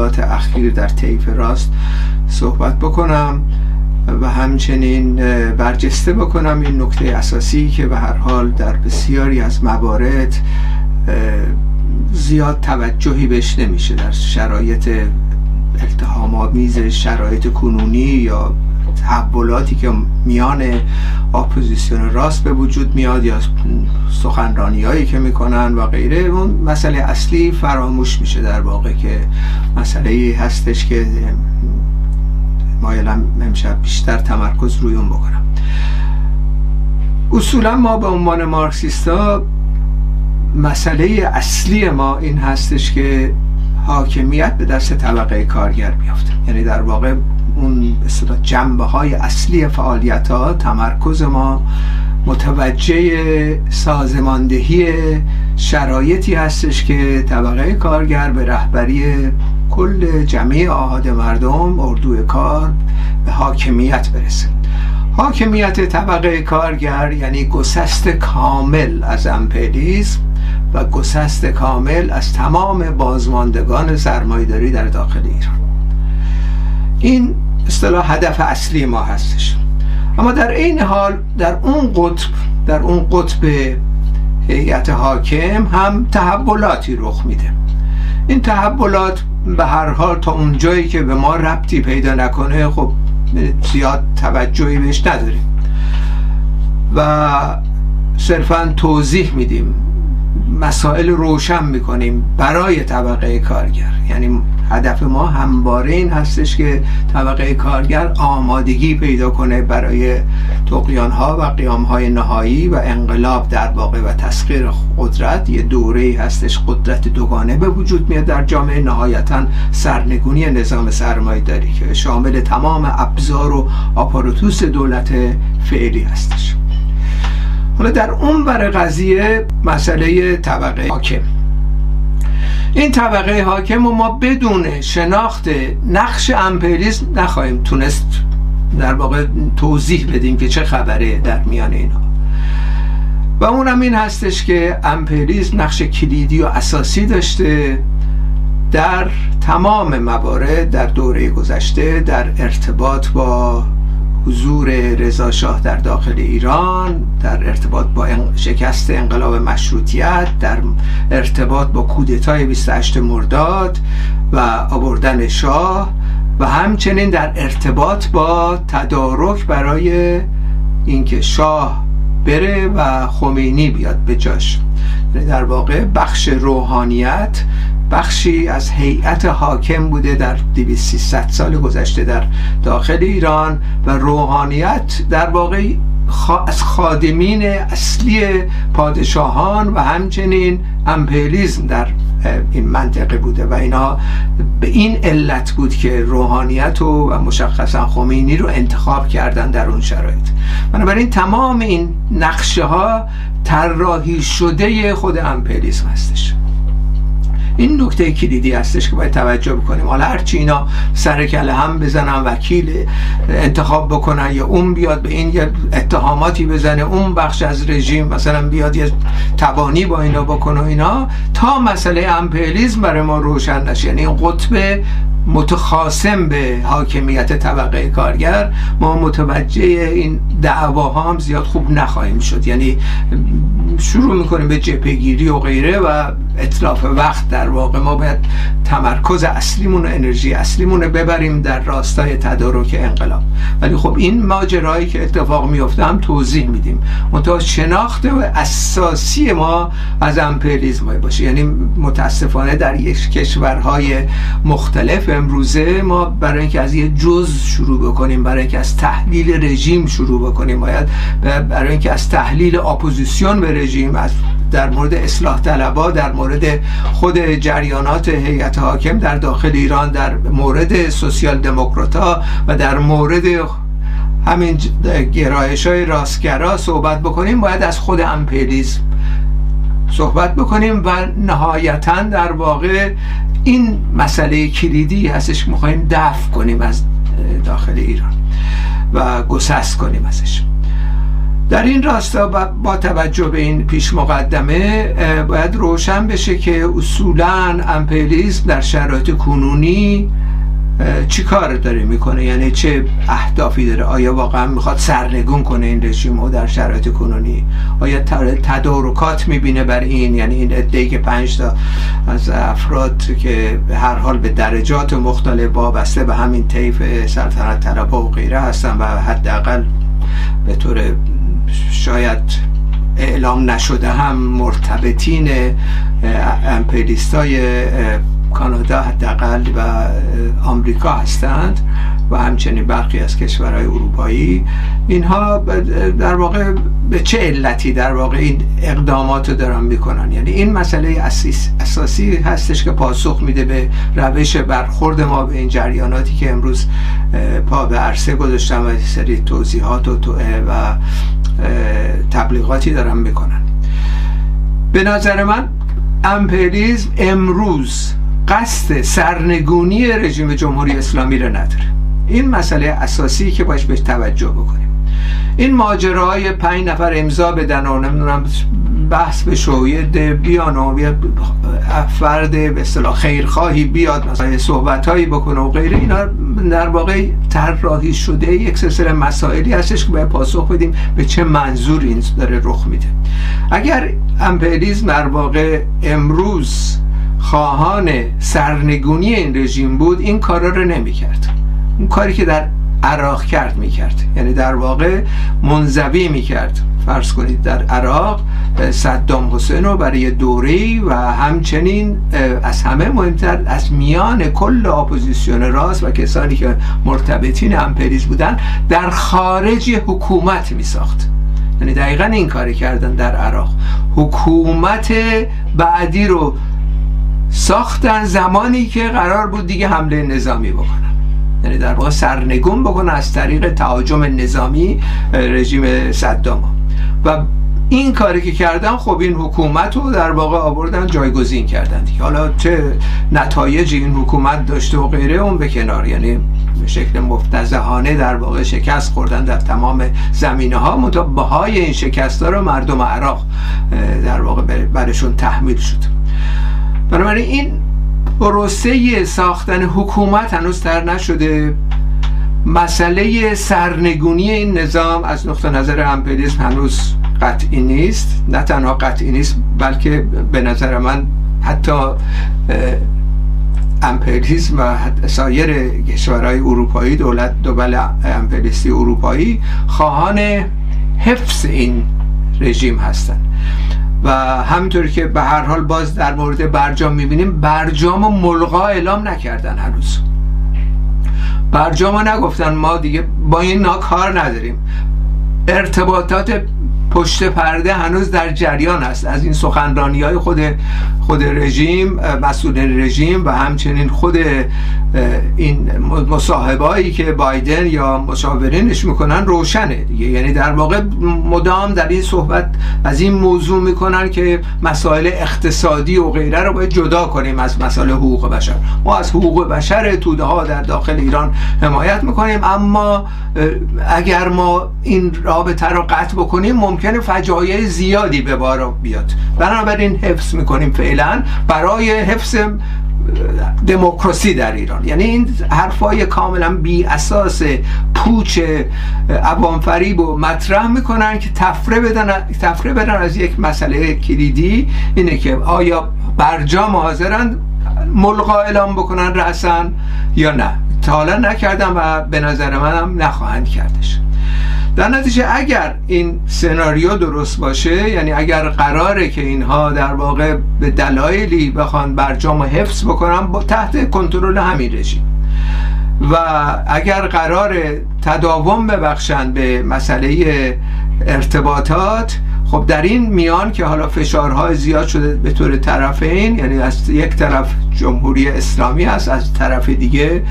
اخیر در طیف راست صحبت بکنم و همچنین برجسته بکنم این نکته اساسی که به هر حال در بسیاری از موارد زیاد توجهی بهش نمیشه در شرایط التهام آمیز شرایط کنونی یا تحولاتی که میان اپوزیسیون راست به وجود میاد یا سخنرانی هایی که می‌کنن و غیره اون مسئله اصلی فراموش میشه در واقع که مسئله هستش که مایلم امشب بیشتر تمرکز روی اون بکنم. اصولا ما به عنوان مارکسیستا مسئله اصلی ما این هستش که حاکمیت به دست طبقه کارگر بیافته یعنی در واقع اون جنبه های اصلی فعالیت ها تمرکز ما متوجه سازماندهی شرایطی هستش که طبقه کارگر به رهبری کل جمعی آهاد مردم اردوی کار به حاکمیت برسه. حاکمیت طبقه کارگر یعنی گسست کامل از امپریالیسم و گسست کامل از تمام بازماندگان سرمایداری در داخل ایران. این اصطلاح هدف اصلی ما هستش. اما در این حال در اون قطب در اون قطب هیئت حاکم هم تحولاتی رخ میده. این تحولات به هر حال تا اون جایی که به ما ربطی پیدا نکنه خب زیاد توجهی بهش نداریم. و صرفا توضیح میدیم. مسائل روشن می‌کنیم برای طبقه کارگر. یعنی هدف ما همواره این هستش که طبقه کارگر آمادگی پیدا کنه برای تقیان ها و قیام های نهایی و انقلاب در واقع و تسخیر قدرت. یه دوره هستش قدرت دوگانه به وجود میاد در جامعه نهایتا سرنگونی نظام سرمایه داری که شامل تمام ابزار و آپاراتوس دولت فعلی هستش. حالا در اون بر قضیه مسئله طبقه حاکم. این طبقه حاکم و ما بدون شناخت نقش امپریالیسم نخواهیم تونست در واقع توضیح بدیم که چه خبره در میان اینا. و اونم این هستش که امپریالیسم نقش کلیدی و اساسی داشته در تمام موارد در دوره گذشته در ارتباط با حضور رضا شاه در داخل ایران در ارتباط با شکست انقلاب مشروطیت در ارتباط با کودتای 28 مرداد و آوردن شاه و همچنین در ارتباط با تدارک برای اینکه شاه بره و خمینی بیاد به جاش. در واقع بخش روحانیت بخشی از هیئت حاکم بوده در 2300 سال گذشته در داخل ایران و روحانیت در واقع از خادمین اصلی پادشاهان و همچنین امپریالیسم در این منطقه بوده و اینا به این علت بود که روحانیت و, و مشخصا خمینی رو انتخاب کردن در اون شرایط. بنابراین تمام این نقشه ها طراحی شده خود امپریالیسم هستش. این نکته کلیدی هستش که باید توجه بکنیم. حالا هرچی اینا سر کله هم بزنن وکیل انتخاب بکنن یا اون بیاد به این یه اتهاماتی بزنه اون بخش از رژیم مثلا بیاد یه تبانی با اینا بکنه اینا تا مسئله امپریالیسم برای ما روشن نشه. یعنی قطب متخاصم به حاکمیت طبقه کارگر ما متوجه این دعواها هم زیاد خوب نخواهیم شد. یعنی شروع می‌کنیم به جپگیری و غیره و اطلاف وقت در واقع ما باید تمرکز اصلیمون و انرژی اصلیمون رو ببریم در راستای تدارک انقلاب. ولی خب این ماجرایی که اتفاق میفته هم توضیح میدیم. منتها شناخت و اساسی ما از امپریالیسم باشه. یعنی متاسفانه در یک کشورهای مختلف امروزه ما برای اینکه از یه جز شروع بکنیم برای اینکه از تحلیل رژیم شروع بکنیم باید برای اینکه از تحلیل اپوزیسیون به رژیم از در مورد اصلاح طلبا در مورد خود جریانات هیئت حاکم در داخل ایران در مورد سوسیال دموکراتا و در مورد همین گرایش های راستگرا صحبت بکنیم. باید از خود امپریالیسم صحبت بکنیم و نهایتا در واقع این مسئله کلیدی هستش که می‌خوایم دفع کنیم از داخل ایران و گسست کنیم ازش. در این راستا با توجه به این پیش مقدمه باید روشن بشه که اصولا امپریالیسم در شرایط کنونی چی کار داره می‌کنه؟ یعنی چه اهدافی داره؟ آیا واقعا می‌خواد سرنگون کنه این رژیم در شرایط کنونی؟ آیا تدارکات می‌بینه بر این؟ یعنی این ادهی که پنج تا از افراد که به هر حال به درجات مختلف وابسته به همین طیف سلطنت طلبه و غیره هستن و حداقل به طور شاید اعلام نشده هم مرتبطین امپریستای کانادا حداقل و آمریکا هستند و همچنین برخی از کشورهای اروپایی. اینها در واقع به چه علتی در واقع این اقدامات رو دارن می‌کنن؟ یعنی این مسئله اساسی هستش که پاسخ میده به روش برخورد ما به این جریاناتی که امروز پا به عرصه گذاشتن و سری توضیحات و, و تبلیغاتی دارن می‌کنن. به نظر من امپریزم امروز قصد سرنگونی رژیم جمهوری اسلامی را نداره. این مسئله اساسی که باش بهش توجه بکنیم. این ماجراهای پنج نفر امضا بدن و نمی‌دونم بحث به شوید بیان و فرد به اصطلاح خیرخواهی بیاد مثلا صحبت هایی بکنه و غیره. اینا در واقع طراحی شده. یک سلسله مسائلی هستش که باید پاسخ بدیم به چه منظور این داره رخ میده. اگر امپریزم در واقع امروز خواهان سرنگونی این رژیم بود این کارا رو نمی‌کرد. اون کاری که در عراق کرد می‌کرد. یعنی در واقع منزوی می‌کرد. فرض کنید در عراق صدام حسین رو برای دوره و همچنین از همه مهمتر از میان کل اپوزیسیون راست و کسانی که مرتبطین امپریالیزم بودن در خارج حکومت می ساخت یعنی دقیقا این کاری کردن در عراق. حکومت بعدی رو ساختن زمانی که قرار بود دیگه حمله نظامی بکنن. یعنی در واقع سرنگون بکنن از طریق تهاجم نظامی رژیم صدام. و این کاری که کردن خب این حکومت رو در واقع آوردن جایگزین کردن دیگه. حالا چه نتایجی این حکومت داشته و غیره اون به کنار. یعنی به شکل مفتزهانه در واقع شکست خوردن در تمام زمینه ها بهای این شکست ها رو مردم عراق در واقع برشون تحمیل شد. بنابراین این پروسه ساختن حکومت هنوز تر نشده. مسئله سرنگونی این نظام از نقطه نظر امپریسم هنوز قطعی نیست. نه تنها قطعی نیست بلکه به نظر من حتی امپریسم و سایر کشورهای اروپایی دولت دول امپریستی اروپایی خواهان حفظ این رژیم هستند. و همینطور که به هر حال باز در مورد برجام می‌بینیم برجام و ملغا اعلام نکردن هنوز. برجام نگفتن ما دیگه با این نا کار نداریم. ارتباطات پشت پرده هنوز در جریان است. از این سخنرانی های خود خود رژیم مسئولین رژیم و همچنین خود این مصاحبایی که بایدن یا مشاورینش می‌کنن روشنه دیگه. یعنی در واقع مدام در این صحبت از این موضوع می‌کنن که مسائل اقتصادی و غیره رو باید جدا کنیم از مسائل حقوق بشر. ما از حقوق بشر توده ها در داخل ایران حمایت می‌کنیم اما اگر ما این رابطه رو قطع بکنیم ممکنه فجایع زیادی به بار بیاد. بنابراین حفظ می‌کنیم فعلا برای حفظ دموکراسی در ایران. یعنی این حرفای کاملا بی اساس پوچ عوام فریب و مطرح می‌کنن که تفره بدن تفره بدن از یک مسئله کلیدی اینه که آیا برجام حاضرند ملغا اعلام بکنن رأسن یا نه. تا حالا نکردم و به نظر منم نخواهند کردش. در نتیجه اگر این سناریو درست باشه یعنی اگر قراره که اینها در واقع به دلایلی بخوان برجام حفظ بکنن با تحت کنترل همین رژیم. و اگر قرار تداوم ببخشن به مسئله ارتباطات خب در این میان که حالا فشارهای زیاد شده به طور طرفین یعنی از یک طرف جمهوری اسلامی هست از طرف دیگه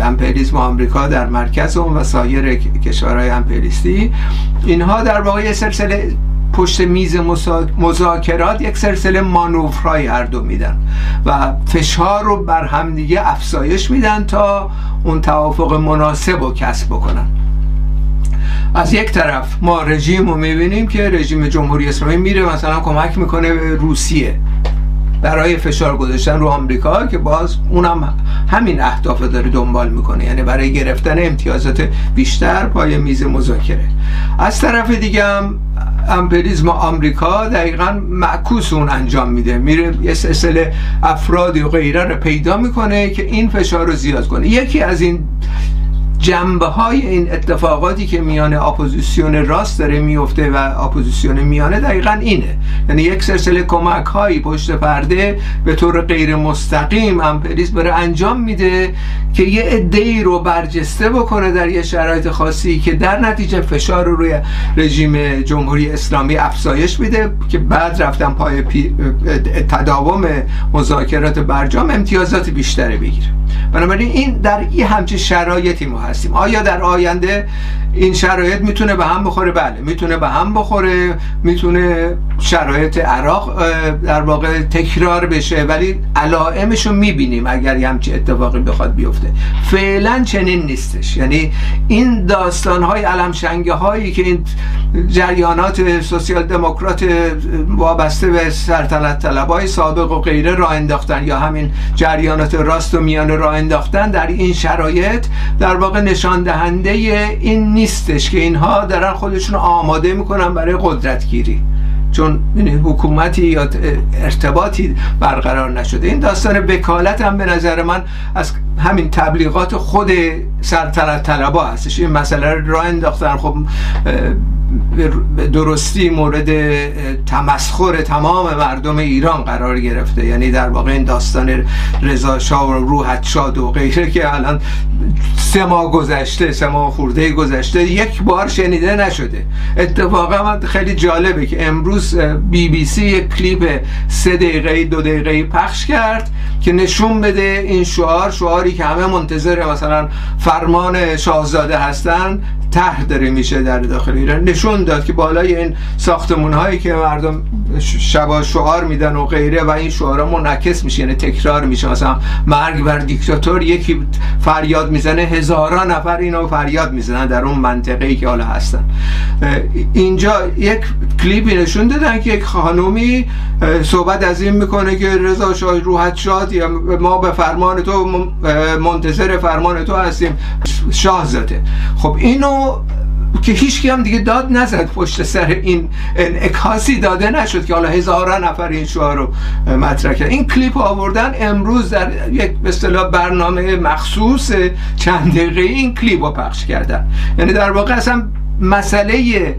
امپریسم آمریکا در مرکز اون و سایر کشورهای امپریستی اینها در واقع سلسله پشت میز مذاکرات یک سلسله مانورهای هر دو میدن و فشار رو بر همدیگه افزایش میدن تا اون توافق مناسب رو کسب بکنن. از یک طرف ما رژیم رو می‌بینیم که رژیم جمهوری اسلامی میره مثلا کمک می‌کنه به روسیه برای فشار گذاشتن رو آمریکا که باز اونم همین اهداف داره دنبال می‌کنه یعنی برای گرفتن امتیازات بیشتر پای میز مذاکره. از طرف دیگه هم امپریالیزم آمریکا دقیقا معکوس اون انجام میده. میره یه سلسله افرادی و غیره رو پیدا می‌کنه که این فشار رو زیاد کنه. یکی از این جنبه های این اتفاقاتی که میان اپوزیسیون راست داره میفته و اپوزیسیون میانه دقیقا اینه. یعنی یک سلسله کمک هایی پشت پرده به طور غیر مستقیم امپریالیزم داره انجام میده که یه عده رو برجسته بکنه در یه شرایط خاصی که در نتیجه فشار رو روی رژیم جمهوری اسلامی افزایش میده که بعد رفتن پای تداوم مذاکرات برجام امتیازات بیشتری بگیره. بنابراین این در این همچین شرایطی هستیم. آیا در آینده این شرایط می‌تونه به هم بخوره؟ بله. می‌تونه به هم بخوره می‌تونه شرایط عراق در واقع تکرار بشه ولی علائمش رو می‌بینیم اگر همچی اتفاقی بخواد بیفته. فعلا چنین نیستش. یعنی این داستان های علمشنگه هایی که این جریانات سوسیال دموکرات وابسته به سلطنت طلب های سابق و غیره را انداختن یا همین جریانات راست و میانه را انداختن در این شرایط در واقع نشان دهنده این نیستش که اینها دارن خودشون آماده می‌کنن برای قدرت گیری چون حکومتی یا ارتباطی برقرار نشده. این داستان وکالت هم به نظر من از همین تبلیغات خود سلطنت طلبا هستش. این مسئله راه انداختن. خب درستی مورد تمسخر تمام مردم ایران قرار گرفته. یعنی در واقع این داستان رضا شاه و روحت شاد و غیره که الان سه ماه گذشته سه ماه خورده گذشته یک بار شنیده نشده. اتفاقا خیلی جالبه که امروز بی بی سی یک کلیپ سه دقیقه دو دقیقه پخش کرد که نشون بده این شعار شعاری که همه منتظر مثلا فرمان شاهزاده هستن طرح داره میشه در داخل ایران. نشون داد که بالای این ساختمون هایی که مردم شبا شعار میدن و غیره و این شعارها منعکس میشه یعنی تکرار میشه. مثلا مرگ بر دیکتاتور یکی فریاد می‌زنه هزاران نفر اینو فریاد می‌زنن در اون منطقه ای که حالا هستن. اینجا یک کلیپی نشون دادن که یک خانومی صحبت از این می‌کنه که رضا شاه روحت شاد یا ما به فرمان تو منتظر فرمان تو هستیم. شاهزاده. خب اینو که هیچ هم دیگه داد نزد پشت سر این انعکاسی داده نشد که حالا هزاران نفر این شعار رو مطرح کرد این کلیپ آوردن امروز در یک به اصطلاح برنامه مخصوص چند دقیقه این کلیپ رو پخش کردن. یعنی در واقع اصلا مسئله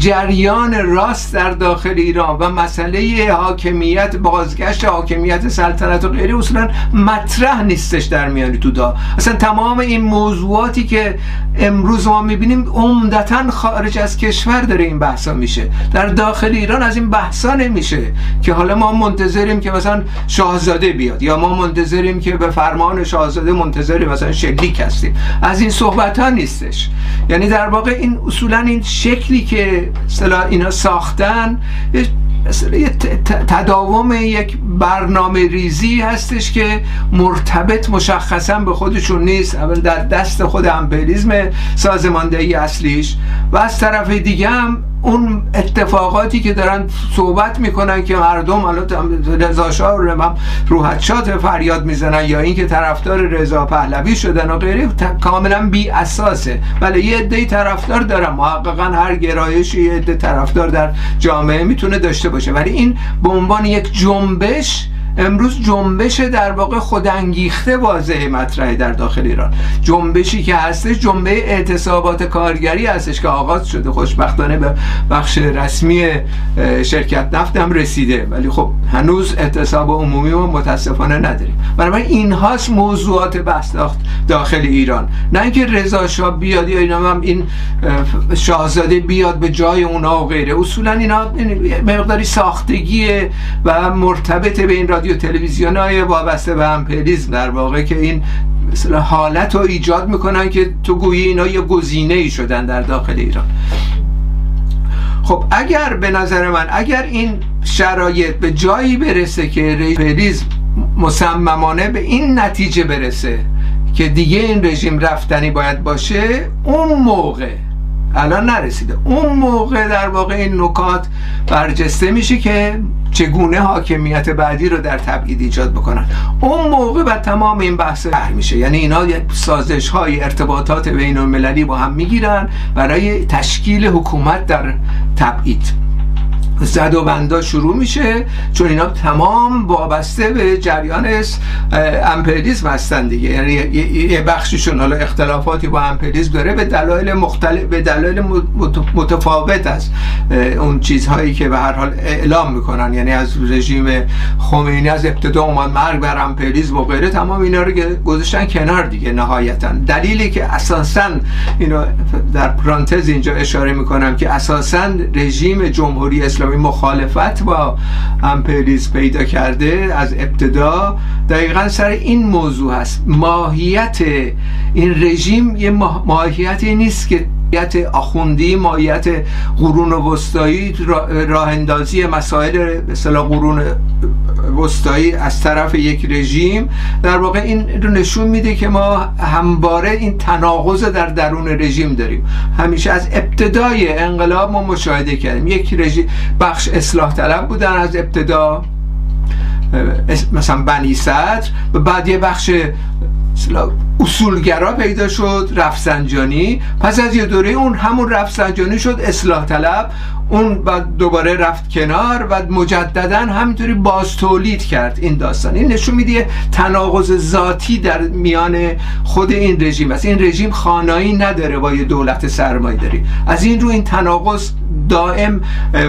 جریان راست در داخل ایران و مسئله حاکمیت بازگشت حاکمیت سلطنت و غیره اصولا مطرح نیستش در میانی تو دا. اصلا تمام این موضوعاتی که امروز ما می‌بینیم عمدتا خارج از کشور داره این بحثا میشه. در داخل ایران از این بحثا نمیشه که حالا ما منتظریم که مثلا شاهزاده بیاد یا ما منتظریم که به فرمان شاهزاده منتظریم مثلا شلیک هستیم. از این صحبت ها نیستش. یعنی در واقع این اصولا این شکلی که مثلا اینا ساختن یه تداوم یک برنامه ریزی هستش که مرتبط مشخصا به خودشون نیست. اول در دست خود امپریزم سازماندهی اصلیش و از طرف دیگه هم اون اتفاقاتی که دارن صحبت می‌کنن که مردم حالا رضا شاه رو روحت فریاد می‌زنن یا اینکه طرفدار رضا پهلوی شدن و غیره کاملا بی اساسه. بله یه عده طرفدار دارن محققا هر گرایشی یه عده طرفدار در جامعه می‌تونه داشته باشه. ولی این به عنوان یک جنبش امروز جنبش در واقع خودانگیخته واضحه مطرحه در داخل ایران. جنبشی که هستش جنبه اعتصابات کارگری هستش که آغاز شده. خوشبختانه به بخش رسمی شرکت نفت هم رسیده. ولی خب هنوز اعتصاب عمومی ما متاسفانه نداریم. بنابراین این هاست موضوعات بحث داخل ایران. نه اینکه رضا شاه بیاد یا اینا هم این شاهزاده بیاد به جای اونا و غیره. اصولا اینا مقداری ساختگی و مرتبط به این رادیو تلویزیون های وابسته به امپریزم در واقع که این مثلا حالت رو ایجاد می‌کنن که تو گویی اینا یه گزینه ای شدن در داخل ایران. خب اگر به نظر من اگر این شرایط به جایی برسه که امپریزم مصممانه به این نتیجه برسه که دیگه این رژیم رفتنی باید باشه اون موقع الان نرسیده. اون موقع در واقع این نکات برجسته میشه که چگونه حاکمیت بعدی رو در تبعید ایجاد بکنن. اون موقع و تمام این بحث بر میشه. یعنی اینا سازش های ارتباطات بین المللی با هم می‌گیرن برای تشکیل حکومت در تبعید. زد و بندا شروع میشه. چون اینا تمام وابسته به جریان امپریالیسم هستن دیگه. یعنی یه بخششون حالا اختلافاتی با امپریالیسم داره به دلایل مختلف به دلایل متفاوت است اون چیزهایی که به هر حال اعلام می‌کنن. یعنی از رژیم خمینی از ابتدا اومد مرگ بر امپریالیسم و غیره. تمام اینا رو گذاشتن کنار دیگه نهایتا. دلیلی که اساسا اینو در پرانتز اینجا اشاره می‌کنم که اساسا رژیم جمهوری اسلامی مخالفت با امپریز پیدا کرده از ابتدا دقیقا سر این موضوع هست. ماهیت این رژیم یه ماهیتی نیست که ماهیت آخوندی ماهیت قرون وسطایی راه اندازی مسائل مثلا قرون وسطایی از طرف یک رژیم. در واقع این رو نشون میده که ما همواره این تناقض در درون رژیم داریم. همیشه از ابتدای انقلاب ما مشاهده کردیم. یک رژیم بخش اصلاح طلب بودن از ابتدا مثلا بنی صدر و بعد یه بخش اصولگرا پیدا شد رفسنجانی. پس از یه دوره اون همون رفسنجانی شد اصلاح طلب. اون بعد دوباره رفت کنار و مجددا همینطوری باز تولید کرد این داستان. این نشون میده تناقض ذاتی در میان خود این رژیم است. این رژیم خانایی نداره با یه دولت سرمایه داری از این رو این تناقض دائم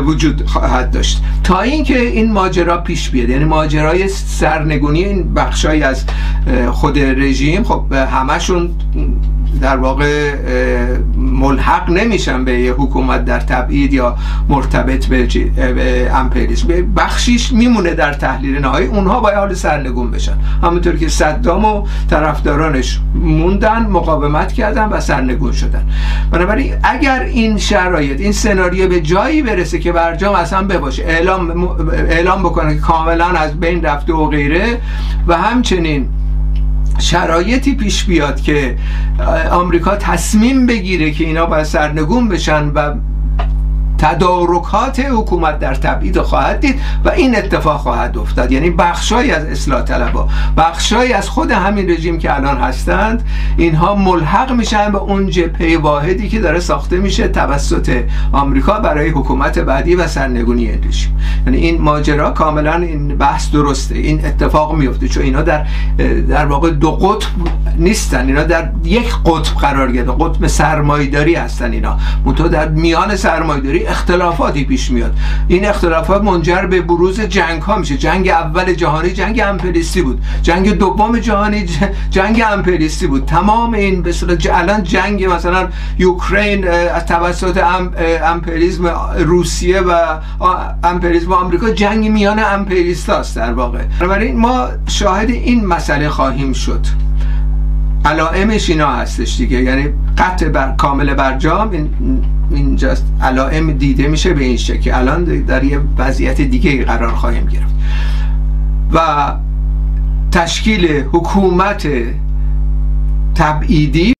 وجود خواهد داشت. تا اینکه این ماجرا پیش بیاد یعنی ماجرای سرنگونی این بخشای از خود رژیم خب همشون در واقع ملحق نمیشن به یه حکومت در تبعید یا مرتبط به امپریسم بخشیش میمونه در تحلیل نهایی اونها باید حال سرنگون بشن. همونطور که صدام و طرفدارانش موندن مقاومت کردن و سرنگون شدن. بنابراین اگر این شرایط این سناریو به جایی برسه که برجام اصلا بباشه اعلام اعلام بکنه که کاملا از بین رفته و غیره و همچنین شرایطی پیش بیاد که آمریکا تصمیم بگیره که اینا باید سرنگون بشن و تدارکات حکومت در تبعید خواهد دید و این اتفاق خواهد افتاد. یعنی بخشای از اصلاح طلبا بخشای از خود همین رژیم که الان هستند اینها ملحق میشن به اون جبهه واحدی که داره ساخته میشه توسط آمریکا برای حکومت بعدی و سرنگونی این رژیم یعنی این ماجرا کاملا این بحث درسته. این اتفاق میفته چون اینا در در واقع دو قطب نیستن. اینا در یک قطب قرار گرفته. قطب سرمایداری هستن اینا. منتها در میان سرمایداری اختلافاتی پیش میاد. این اختلافات منجر به بروز جنگ ها میشه. جنگ اول جهانی جنگ امپریستی بود. جنگ دوم جهانی جنگ امپریستی بود. تمام این به الان جنگ مثلا یوکرین از توسط امپریسم روسیه و امپریسم آمریکا جنگ میان امپریست است در واقع. بنابراین ما شاهد این مسئله خواهیم شد. علائمش اینا هستش دیگه. یعنی قطع بر کامل برجام این اینجاست. علائم دیده میشه به این شکل. الان در یه وضعیت دیگه قرار خواهیم گرفت. و تشکیل حکومت تبعیدی